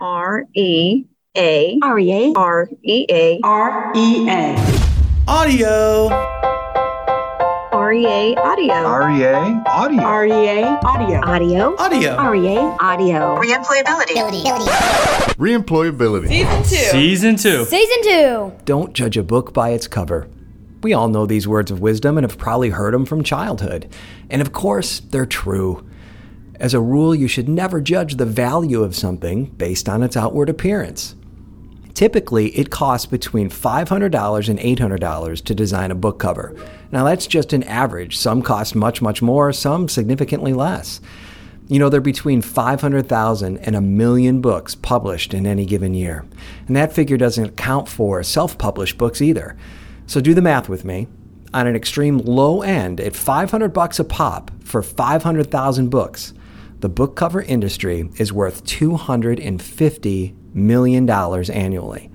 R E A R E A R E A R E A Audio. R E A audio. REA Audio. R E A Audio Audio. Audio. R E A Audio Reemployability. Reemployability. Season two. Season two. Season two. Don't judge a book by its cover. We all know these words of wisdom and have probably heard them from childhood. And of course, they're true. As a rule, you should never judge the value of something based on its outward appearance. Typically, it costs between $500 and $800 to design a book cover. Now, that's just an average. Some cost much, much more, some significantly less. You know, there are between 500,000 and a million books published in any given year. And that figure doesn't account for self published books either. So do the math with me. On an extreme low end, at 500 bucks a pop for 500,000 books, the book cover industry is worth $250 million annually.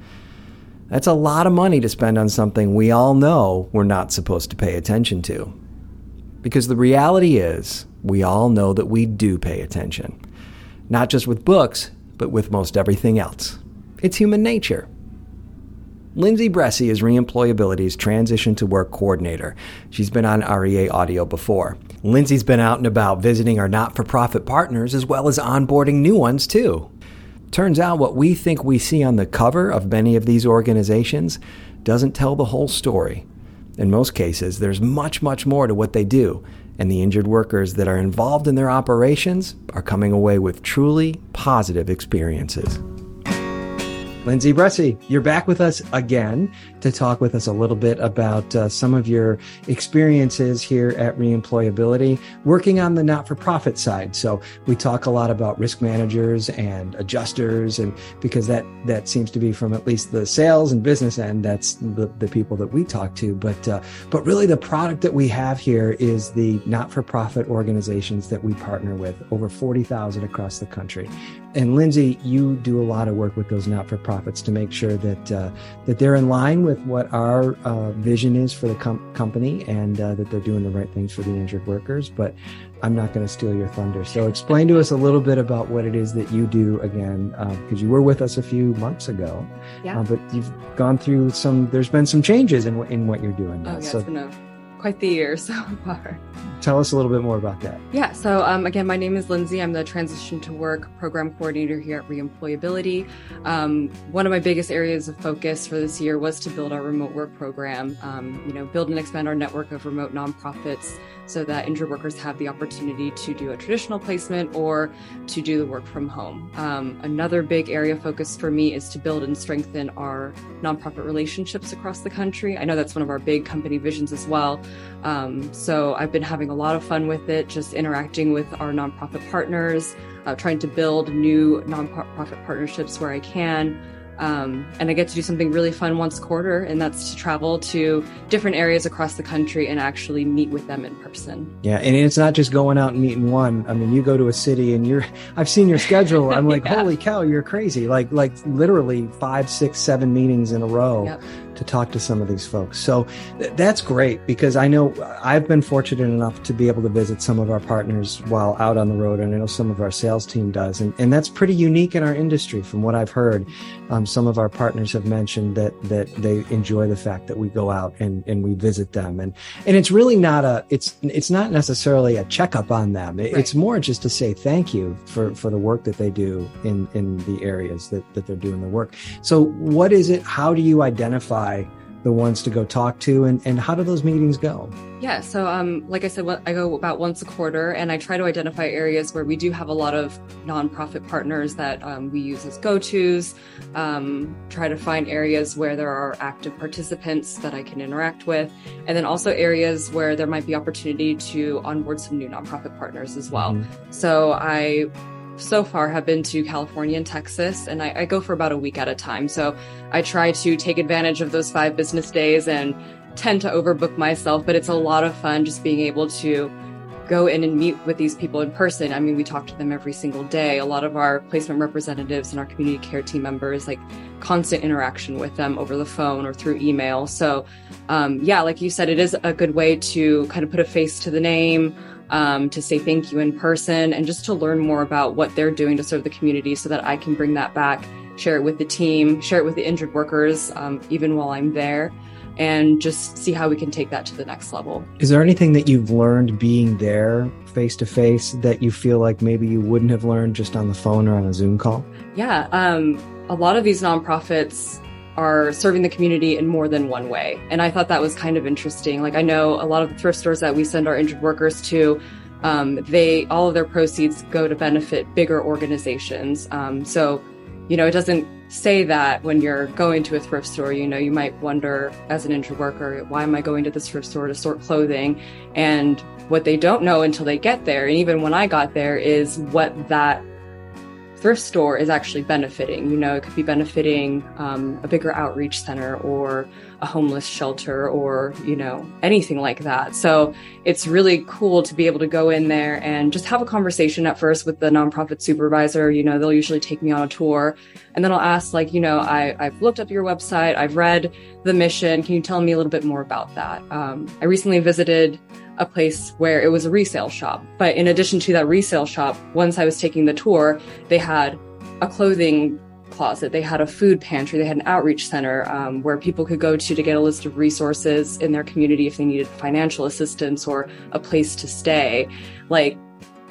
That's a lot of money to spend on something we all know we're not supposed to pay attention to. Because the reality is, we all know that we do pay attention. Not just with books, but with most everything else. It's human nature. Lindsay Bressie is Reemployability's Transition to Work Coordinator. She's been on REA Audio before. Lindsay's been out and about visiting our not for profit partners as well as onboarding new ones, too. Turns out what we think we see on the cover of many of these organizations doesn't tell the whole story. In most cases, there's much, much more to what they do, and the injured workers that are involved in their operations are coming away with truly positive experiences. Lindsay Bressie, you're back with us again to talk with us a little bit about uh, some of your experiences here at Reemployability, working on the not for profit side. So we talk a lot about risk managers and adjusters, and because that that seems to be from at least the sales and business end, that's the, the people that we talk to. But uh, but really, the product that we have here is the not for profit organizations that we partner with, over forty thousand across the country. And Lindsay, you do a lot of work with those not for profits to make sure that uh, that they're in line with what our uh, vision is for the com- company and uh, that they're doing the right things for the injured workers. But I'm not going to steal your thunder. So explain to us a little bit about what it is that you do again, because you were with us a few months ago. Yeah. Uh, but you've gone through some. There's been some changes in what- in what you're doing. Oh, now. yeah, so it's been a, quite the year so far. tell us a little bit more about that. Yeah, so um, again, my name is Lindsay. I'm the Transition to Work Program Coordinator here at Reemployability. Um, one of my biggest areas of focus for this year was to build our remote work program, um, you know, build and expand our network of remote nonprofits so that injured workers have the opportunity to do a traditional placement or to do the work from home. Um, another big area of focus for me is to build and strengthen our nonprofit relationships across the country. I know that's one of our big company visions as well. Um, so I've been having a lot of fun with it, just interacting with our nonprofit partners, uh, trying to build new nonprofit partnerships where I can. Um, and I get to do something really fun once a quarter, and that's to travel to different areas across the country and actually meet with them in person. Yeah, and it's not just going out and meeting one. I mean, you go to a city and you're I've seen your schedule. I'm like, Yeah. holy cow, you're crazy. Like like literally five, six, seven meetings in a row Yep. To talk to some of these folks. So th- that's great because I know I've been fortunate enough to be able to visit some of our partners while out on the road, and I know some of our sales team does, and, and that's pretty unique in our industry from what I've heard. Um, some of our partners have mentioned that that they enjoy the fact that we go out and, and we visit them, and and it's really not a it's it's not necessarily a checkup on them. It- It's more just to say thank you for for the work that they do in in the areas that that they're doing the work. So what is it? How do you identify the ones to go talk to, and and how do those meetings go? Yeah, so um, like I said, I go about once a quarter, and I try to identify areas where we do have a lot of nonprofit partners that um, we use as go-tos. Um, try to find areas where there are active participants that I can interact with, and then also areas where there might be opportunity to onboard some new nonprofit partners as well. Mhm. So I so far have been to California and Texas, and I, I go for about a week at a time. So I try to take advantage of those five business days and tend to overbook myself, but it's a lot of fun just being able to go in and meet with these people in person. I mean, we talk to them every single day. A lot of our placement representatives and our community care team members, like constant interaction with them over the phone or through email. So, um, yeah, like you said, it is a good way to kind of put a face to the name. Um, to say thank you in person, and just to learn more about what they're doing to serve the community so that I can bring that back, share it with the team, share it with the injured workers, um, even while I'm there, and just see how we can take that to the next level. Is there anything that you've learned being there face to face that you feel like maybe you wouldn't have learned just on the phone or on a Zoom call? Yeah, um, a lot of these nonprofits are serving the community in more than one way. And I thought that was kind of interesting. Like I know a lot of the thrift stores that we send our injured workers to, um, they all of their proceeds go to benefit bigger organizations. Um, so, you know, it doesn't say that when you're going to a thrift store. You know, you might wonder as an injured worker, why am I going to this thrift store to sort clothing? And what they don't know until they get there, and even when I got there, is what that thrift store is actually benefiting. You know, it could be benefiting um, a bigger outreach center or a homeless shelter or, you know, anything like that. So it's really cool to be able to go in there and just have a conversation at first with the nonprofit supervisor. You know, they'll usually take me on a tour and then I'll ask, like, you know, I, I've looked up your website, I've read the mission. Can you tell me a little bit more about that? Um, I recently visited a place where it was a resale shop. But in addition to that resale shop, once I was taking the tour, they had a clothing closet, they had a food pantry, they had an outreach center um, where people could go to to get a list of resources in their community if they needed financial assistance or a place to stay. Like,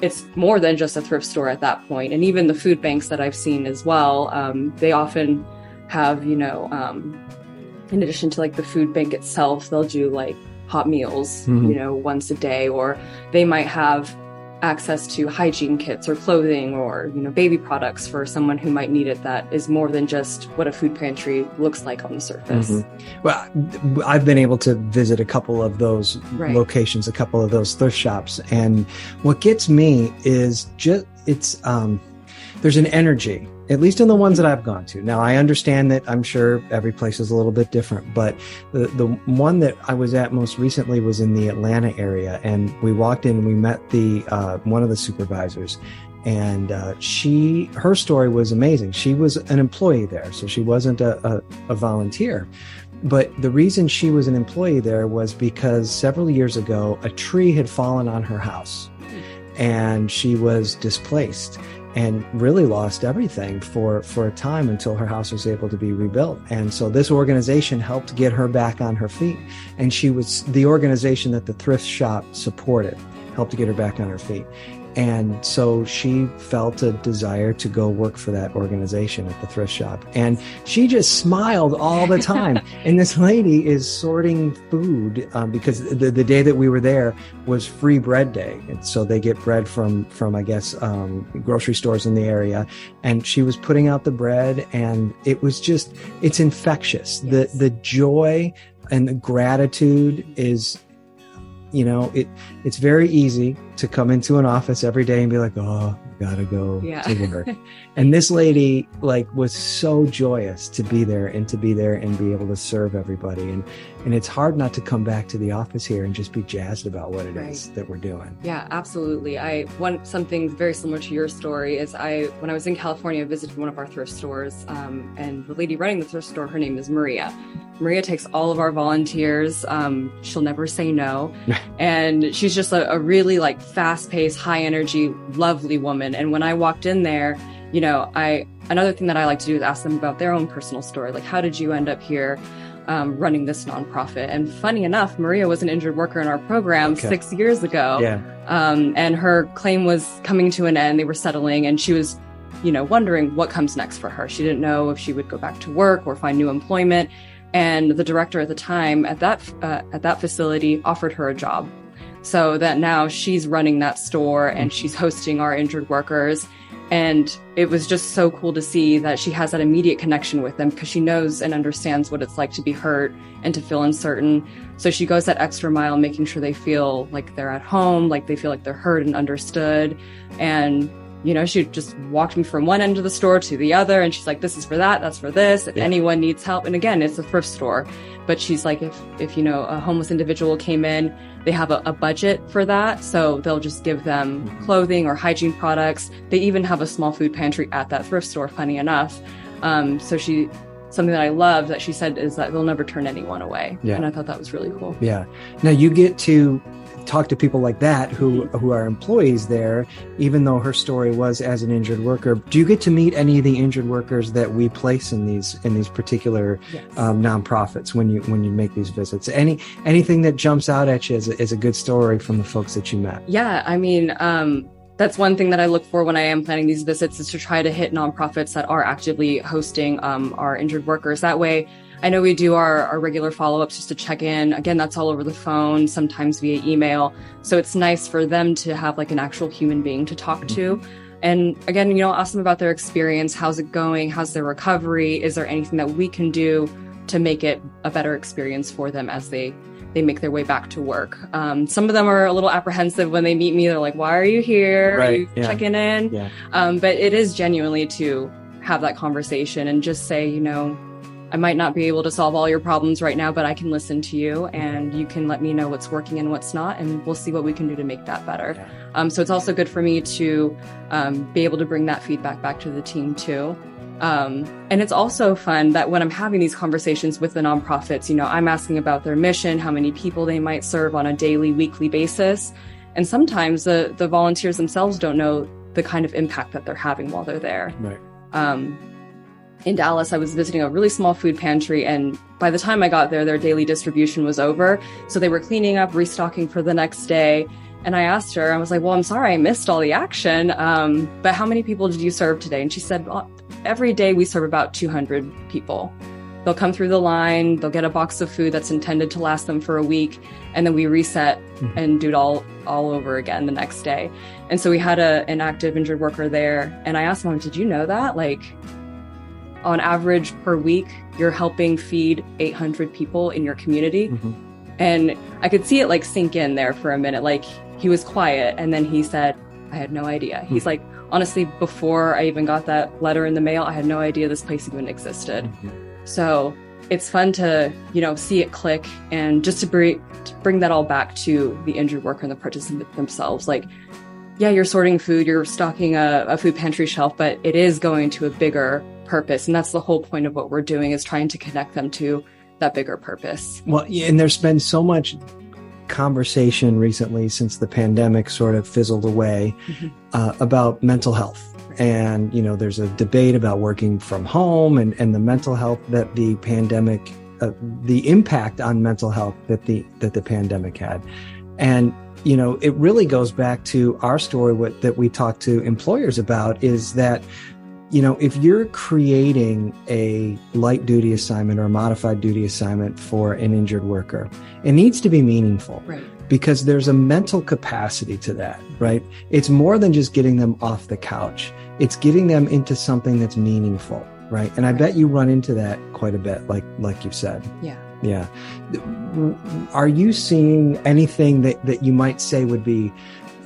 it's more than just a thrift store at that point. And even the food banks that I've seen as well, um, they often have, you know, um, in addition to like the food bank itself, they'll do like hot meals, mm-hmm. you know, once a day, or they might have access to hygiene kits or clothing or you know baby products for someone who might need it that is more than just what a food pantry looks like on the surface mm-hmm. well i've been able to visit a couple of those right. locations a couple of those thrift shops and what gets me is just it's um there's an energy at least in the ones that I've gone to. Now, I understand that I'm sure every place is a little bit different, but the, the one that I was at most recently was in the Atlanta area. And we walked in and we met the, uh, one of the supervisors and uh, she her story was amazing she was an employee there so she wasn't a, a, a, volunteer but the reason she was an employee there was because several years ago a tree had fallen on her house and she was displaced and really lost everything for for a time until her house was able to be rebuilt. And so this organization helped get her back on her feet. And she was the organization that the thrift shop supported helped to get her back on her feet and so she felt a desire to go work for that organization at the thrift shop. And she just smiled all the time. and this lady is sorting food um, because the, the day that we were there was free bread day. And so they get bread from, from I guess, um, grocery stores in the area. And she was putting out the bread and it was just, it's infectious. Yes. The, the joy and the gratitude is you know, it it's very easy to come into an office every day and be like, oh, gotta go yeah. to work. and this lady like was so joyous to be there and to be there and be able to serve everybody. And and it's hard not to come back to the office here and just be jazzed about what it right. is that we're doing. Yeah, absolutely. I one something very similar to your story is I when I was in California, I visited one of our thrift stores, um, and the lady running the thrift store, her name is Maria. Maria takes all of our volunteers. Um, she'll never say no. and she's just a, a really like fast paced, high energy, lovely woman. And when I walked in there, you know, I, another thing that I like to do is ask them about their own personal story. Like, how did you end up here? Um, running this nonprofit. And funny enough, Maria was an injured worker in our program okay. six years ago. Yeah. Um, and her claim was coming to an end. They were settling, and she was, you know, wondering what comes next for her. She didn't know if she would go back to work or find new employment and the director at the time at that uh, at that facility offered her a job. So that now she's running that store and she's hosting our injured workers. And it was just so cool to see that she has that immediate connection with them because she knows and understands what it's like to be hurt and to feel uncertain. So she goes that extra mile making sure they feel like they're at home like they feel like they're heard and understood. And you know, she just walked me from one end of the store to the other. And she's like, this is for that. That's for this. If yeah. anyone needs help. And again, it's a thrift store, but she's like, if, if, you know, a homeless individual came in, they have a, a budget for that. So they'll just give them mm-hmm. clothing or hygiene products. They even have a small food pantry at that thrift store, funny enough. Um, so she, something that I love that she said is that they'll never turn anyone away. Yeah. And I thought that was really cool. Yeah. Now you get to talk to people like that who who are employees there, even though her story was as an injured worker. Do you get to meet any of the injured workers that we place in these in these particular Yes. um, nonprofits when you when you make these visits? Any anything that jumps out at you as a, as a good story from the folks that you met? Yeah, I mean, um, that's one thing that I look for when I am planning these visits is to try to hit nonprofits that are actively hosting um, our injured workers. That way, I know we do our, our regular follow ups just to check in. Again, that's all over the phone, sometimes via email. So it's nice for them to have like an actual human being to talk to. And again, you know, ask them about their experience. How's it going? How's their recovery? Is there anything that we can do to make it a better experience for them as they they make their way back to work. Um, some of them are a little apprehensive when they meet me. They're like, "Why are you here? Are you yeah. checking in?" Yeah. Um, but it is genuinely to have that conversation and just say, you know, I might not be able to solve all your problems right now, but I can listen to you and you can let me know what's working and what's not, and we'll see what we can do to make that better. Um, so it's also good for me to um, be able to bring that feedback back to the team too. Um, and it's also fun that when I'm having these conversations with the nonprofits, you know, I'm asking about their mission, how many people they might serve on a daily, weekly basis. And sometimes the, the volunteers themselves don't know the kind of impact that they're having while they're there. Right. Um, in Dallas, I was visiting a really small food pantry, and by the time I got there, their daily distribution was over. So they were cleaning up, restocking for the next day. And I asked her, I was like, Well, I'm sorry I missed all the action, um, but how many people did you serve today? And she said, well, Every day we serve about 200 people. They'll come through the line, they'll get a box of food that's intended to last them for a week, and then we reset Mhm. and do it all, all over again the next day. And so we had a, an active injured worker there, and I asked him, Did you know that? Like, on average per week, you're helping feed 800 people in your community. Mhm. And I could see it like sink in there for a minute. Like he was quiet and then he said, I had no idea. He's like, honestly, before I even got that letter in the mail, I had no idea this place even existed. So it's fun to, you know, see it click and just to bring, to bring that all back to the injured worker and the participant themselves. Like, yeah, you're sorting food, you're stocking a, a food pantry shelf, but it is going to a bigger purpose. And that's the whole point of what we're doing is trying to connect them to that bigger purpose. Well, and there's been so much conversation recently since the pandemic sort of fizzled away Mhm. uh, about mental health. And, you know, there's a debate about working from home and, and the mental health that the pandemic, uh, the impact on mental health that the, that the pandemic had. And, you know, it really goes back to our story, what, that we talk to employers about is that, you know, if you're creating a light duty assignment or a modified duty assignment for an injured worker, it needs to be meaningful Right. because there's a mental capacity to that, right? It's more than just getting them off the couch. It's getting them into something that's meaningful, right? And I bet you run into that quite a bit, like like you said. Yeah. Yeah. Are you seeing anything that, that you might say would be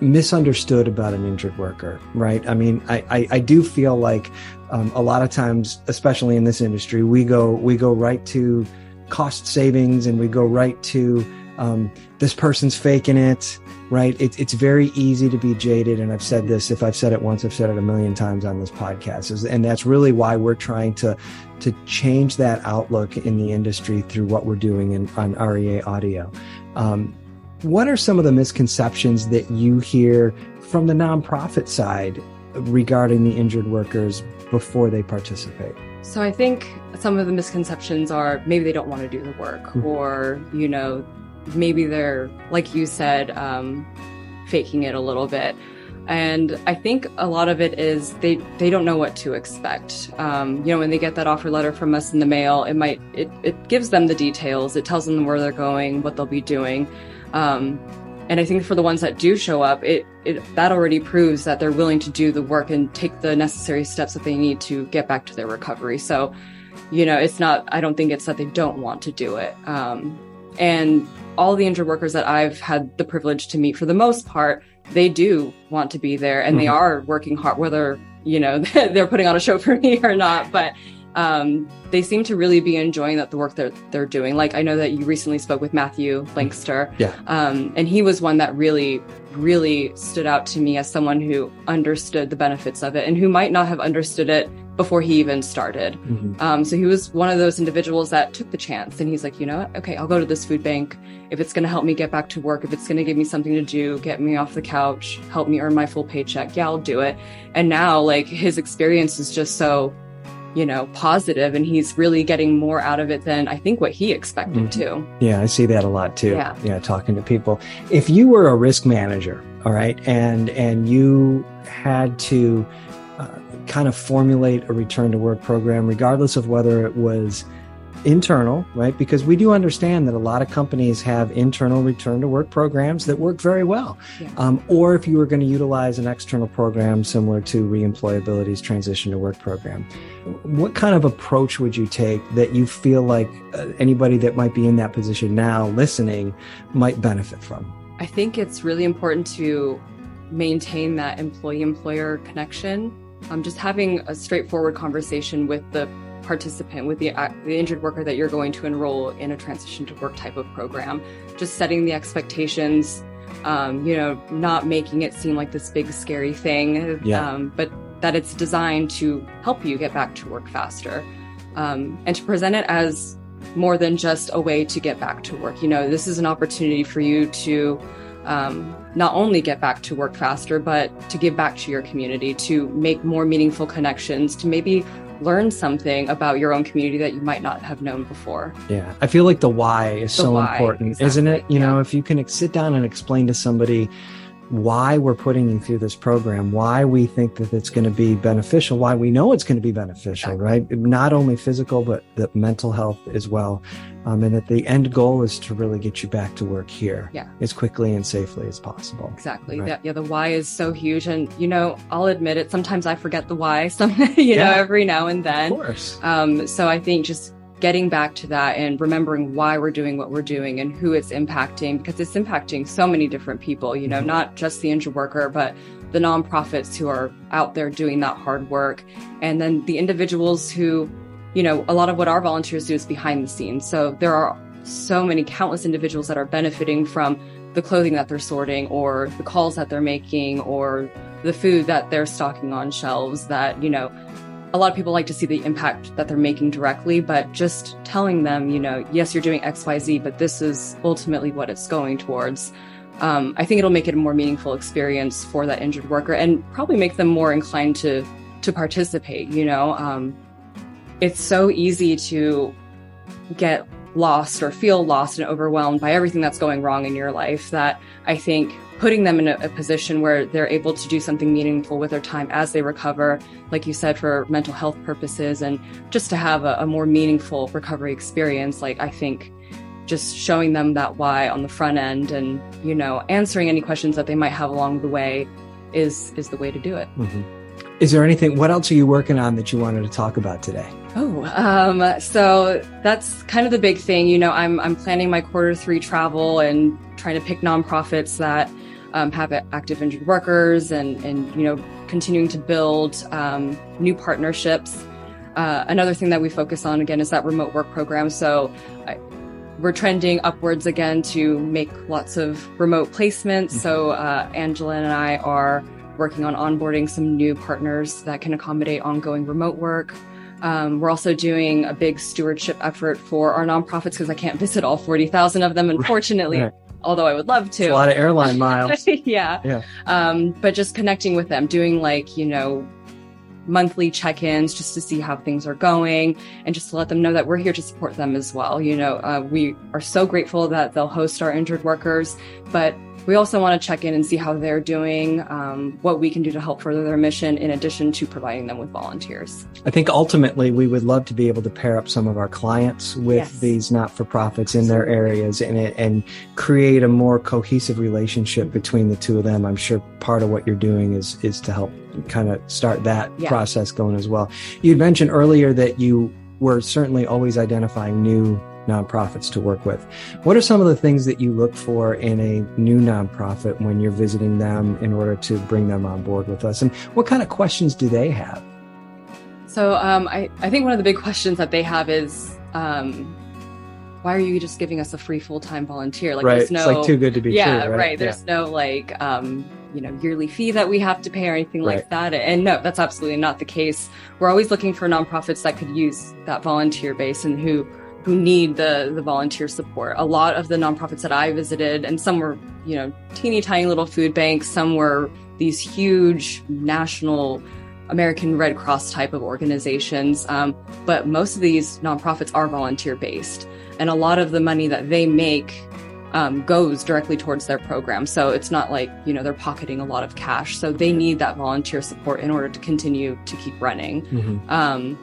misunderstood about an injured worker, right? I mean, I, I, I do feel like um, a lot of times, especially in this industry, we go we go right to cost savings and we go right to um, this person's faking it, right? It, it's very easy to be jaded. And I've said this, if I've said it once, I've said it a million times on this podcast. And that's really why we're trying to, to change that outlook in the industry through what we're doing in, on REA audio. Um, what are some of the misconceptions that you hear from the nonprofit side regarding the injured workers before they participate? So I think some of the misconceptions are maybe they don't want to do the work, Mhm. or you know, maybe they're like you said, um, faking it a little bit. And I think a lot of it is they they don't know what to expect. Um, you know, when they get that offer letter from us in the mail, it might it it gives them the details. It tells them where they're going, what they'll be doing. Um, and I think for the ones that do show up, it, it that already proves that they're willing to do the work and take the necessary steps that they need to get back to their recovery. So, you know, it's not. I don't think it's that they don't want to do it. Um, and all the injured workers that I've had the privilege to meet, for the most part, they do want to be there and they Mhm. are working hard, whether you know they're putting on a show for me or not. But um, they seem to really be enjoying that the work that they're doing. Like I know that you recently spoke with Matthew Lankster, Yeah. um, and he was one that really, really stood out to me as someone who understood the benefits of it and who might not have understood it before he even started. Mhm. Um, so he was one of those individuals that took the chance and he's like, you know what? Okay, I'll go to this food bank. If it's going to help me get back to work, if it's going to give me something to do, get me off the couch, help me earn my full paycheck, yeah, I'll do it. And now, like, his experience is just so, you know, positive and he's really getting more out of it than I think what he expected Mhm. to. Yeah, I see that a lot too. Yeah. yeah, talking to people. If you were a risk manager, all right, and and you had to uh, kind of formulate a return to work program, regardless of whether it was internal, right? Because we do understand that a lot of companies have internal return to work programs that work very well. Yeah. Um, or if you were going to utilize an external program similar to Reemployability's transition to work program, what kind of approach would you take that you feel like uh, anybody that might be in that position now listening might benefit from? I think it's really important to maintain that employee employer connection. Um, just having a straightforward conversation with the participant, with the, uh, the injured worker that you're going to enroll in a transition to work type of program. Just setting the expectations, um, you know, not making it seem like this big scary thing, Yeah. um, but that it's designed to help you get back to work faster um, and to present it as more than just a way to get back to work. You know, this is an opportunity for you to um, not only get back to work faster, but to give back to your community, to make more meaningful connections, to maybe learn something about your own community that you might not have known before. Yeah, I feel like the why is The so why, important, isn't it? exactly, You know, if you can sit down and explain to somebody why we're putting you through this program, why we think that it's going to be beneficial, why we know it's going to be beneficial, right? Not only physical, but the mental health as well. Um, and that the end goal is to really get you back to work here Yeah. as quickly and safely as possible. Exactly. Right. That, yeah, the why is so huge. And, you know, I'll admit it, sometimes I forget the why, some, you know, every now and then. Of course. Um, so I think just getting back to that and remembering why we're doing what we're doing and who it's impacting, because it's impacting so many different people, you know, Mhm. not just the injured worker, but the nonprofits who are out there doing that hard work. And then the individuals who, you know, a lot of what our volunteers do is behind the scenes. So there are so many countless individuals that are benefiting from the clothing that they're sorting or the calls that they're making or the food that they're stocking on shelves that, you know, a lot of people like to see the impact that they're making directly, but just telling them, you know, yes, you're doing XYZ, but this is ultimately what it's going towards. Um, I think it'll make it a more meaningful experience for that injured worker and probably make them more inclined to to participate. You know, um, it's so easy to get lost or feel lost and overwhelmed by everything that's going wrong in your life that I think putting them in a, a position where they're able to do something meaningful with their time as they recover, like you said, for mental health purposes and just to have a, a more meaningful recovery experience, like I think just showing them that why on the front end and, you know, answering any questions that they might have along the way is is the way to do it. Mhm. Is there anything, what else are you working on that you wanted to talk about today? Oh, um, so that's kind of the big thing. You know, I'm I'm planning my quarter three travel and trying to pick nonprofits that um, have active injured workers and and you know continuing to build um, new partnerships. Uh, another thing that we focus on again is that remote work program. So. I, we're trending upwards again to make lots of remote placements. So uh, Angela and I are working on onboarding some new partners that can accommodate ongoing remote work. Um, we're also doing a big stewardship effort for our nonprofits because I can't visit all 40,000 of them, unfortunately, right. although I would love It's a lot of airline miles. yeah. Yeah. Um, but just connecting with them, doing like, you know, monthly check-ins just to see how things are going and just to let them know that we're here to support them as well. You know, uh, we are so grateful that they'll host our injured workers, but we also want to check in and see how they're doing, um, what we can do to help further their mission, in addition to providing them with volunteers. I think ultimately we would love to be able to pair up some of our clients with Yes. these not-for-profits in their areas and and create a more cohesive relationship between the two of them. I'm sure part of what you're doing is is to help kind of start that Yeah. process going as well. You'd mentioned earlier that you were certainly always identifying new nonprofits to work with. What are some of the things that you look for in a new nonprofit when you're visiting them in order to bring them on board with us? And what kind of questions do they have? So um, I, I think one of the big questions that they have is um, why are you just giving us a free full-time volunteer? Like right. there's no it's like too good to be yeah, true. right. There's no like um, you know, yearly fee that we have to pay or anything Right. like that. And no, that's absolutely not the case. We're always looking for nonprofits that could use that volunteer base and who who need the the volunteer support. A lot of the nonprofits that I visited, and some were, you know, teeny tiny little food banks, some were these huge national American Red Cross type of organizations. Um, but most of these nonprofits are volunteer based. And a lot of the money that they make um, goes directly towards their program. So it's not like, you know, they're pocketing a lot of cash. So they need that volunteer support in order to continue to keep running. Mhm. Um,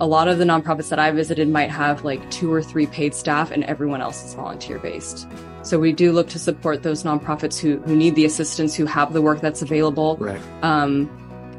a lot of the nonprofits that I visited might have like two or three paid staff and everyone else is volunteer based. So we do look to support those nonprofits who, who need the assistance, who have the work that's available, Right. um,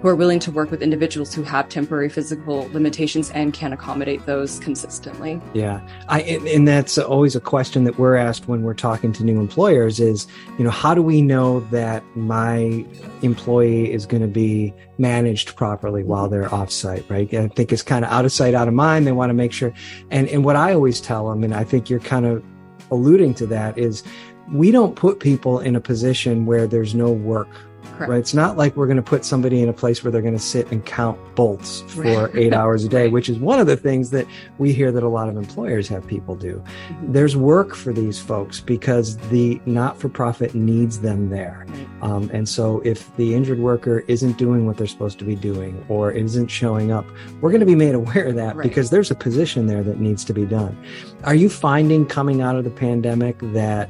who are willing to work with individuals who have temporary physical limitations and can accommodate those consistently. Yeah, I and, that's always a question that we're asked when we're talking to new employers is, you know, how do we know that my employee is going to be managed properly while they're offsite, right? I think it's kind of out of sight, out of mind. They want to make sure, and and what I always tell them, and I think you're kind of alluding to that, is we don't put people in a position where there's no work Correct. Right. It's not like we're going to put somebody in a place where they're going to sit and count bolts for Right. eight hours a day, Right. which is one of the things that we hear that a lot of employers have people do. Mhm. There's work for these folks because the not for profit needs them there. Um, and so if the injured worker isn't doing what they're supposed to be doing or isn't showing up, we're going to be made aware of that because there's a position there that needs to be done. Are you finding coming out of the pandemic that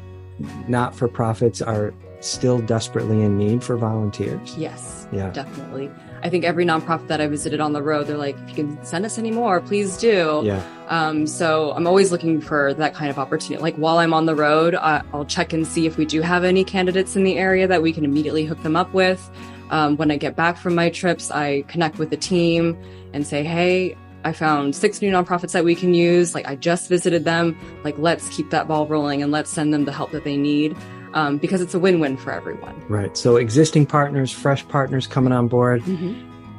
not for profits are still desperately in need for volunteers? Yes, Yeah. definitely. I think every nonprofit that I visited on the road, they're like, if you can send us any more, please do. Yeah. Um, so I'm always looking for that kind of opportunity. Like while I'm on the road, I'll check and see if we do have any candidates in the area that we can immediately hook them up with. Um, when I get back from my trips, I connect with the team and say, hey, I found six new nonprofits that we can use. Like I just visited them. Like let's keep that ball rolling and let's send them the help that they need. Um, because it's a win-win for everyone. Right. So existing partners, fresh partners coming on board.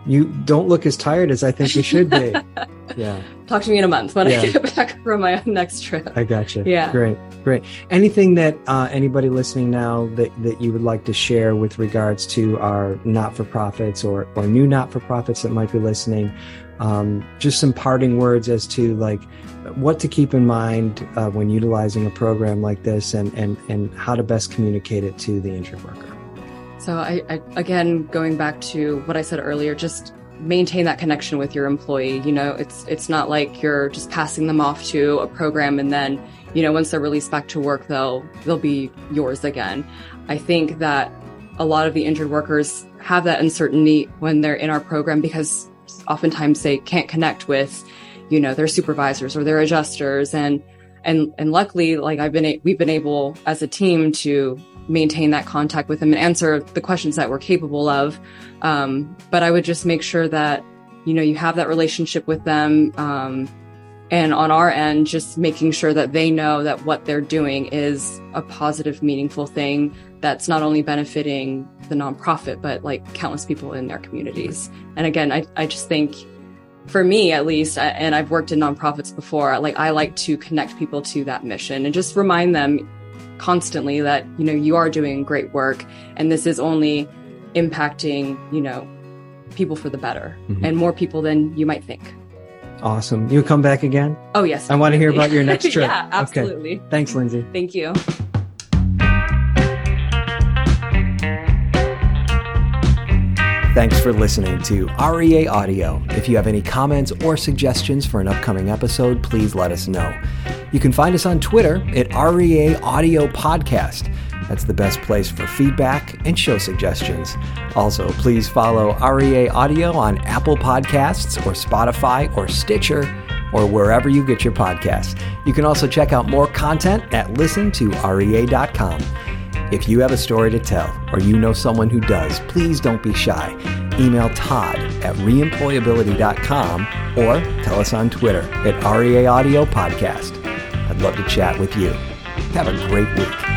You don't look as tired as I think you should be. yeah. Talk to me in a month when Yeah. I get back from my next trip. I got you. Yeah. Great. Great. Anything that uh, anybody listening now that, that you would like to share with regards to our not for profits or, or new not for profits that might be listening? Um, just some parting words as to like what to keep in mind uh, when utilizing a program like this and, and, and how to best communicate it to the injured worker. So I, I again going back to what I said earlier, just maintain that connection with your employee. You know, it's it's not like you're just passing them off to a program and then, you know, once they're released back to work, they'll they'll be yours again. I think that a lot of the injured workers have that uncertainty when they're in our program because oftentimes they can't connect with, you know, their supervisors or their adjusters and and and luckily like I've been we've been able as a team to maintain that contact with them and answer the questions that we're capable of. Um, but I would just make sure that, you know, you have that relationship with them. Um, and on our end, just making sure that they know that what they're doing is a positive, meaningful thing that's not only benefiting the nonprofit, but like countless people in their communities. And again, I, I just think for me at least, and I've worked in nonprofits before, like I like to connect people to that mission and just remind them constantly that you know you are doing great work and this is only impacting you know people for the better Mhm. and more people than you might think Awesome. You come back again? oh yes I want to hear about your next trip. yeah Okay. absolutely Thanks, Lindsay. thank you Thanks for listening to REA Audio. If you have any comments or suggestions for an upcoming episode, please let us know. You can find us on Twitter at REA Audio Podcast. That's the best place for feedback and show suggestions. Also, please follow REA Audio on Apple Podcasts or Spotify or Stitcher or wherever you get your podcasts. You can also check out more content at listen2rea.com. If you have a story to tell or you know someone who does, please don't be shy. Email Todd at reemployability.com or tell us on Twitter at REA Audio Podcast. I'd love to chat with you. Have a great week.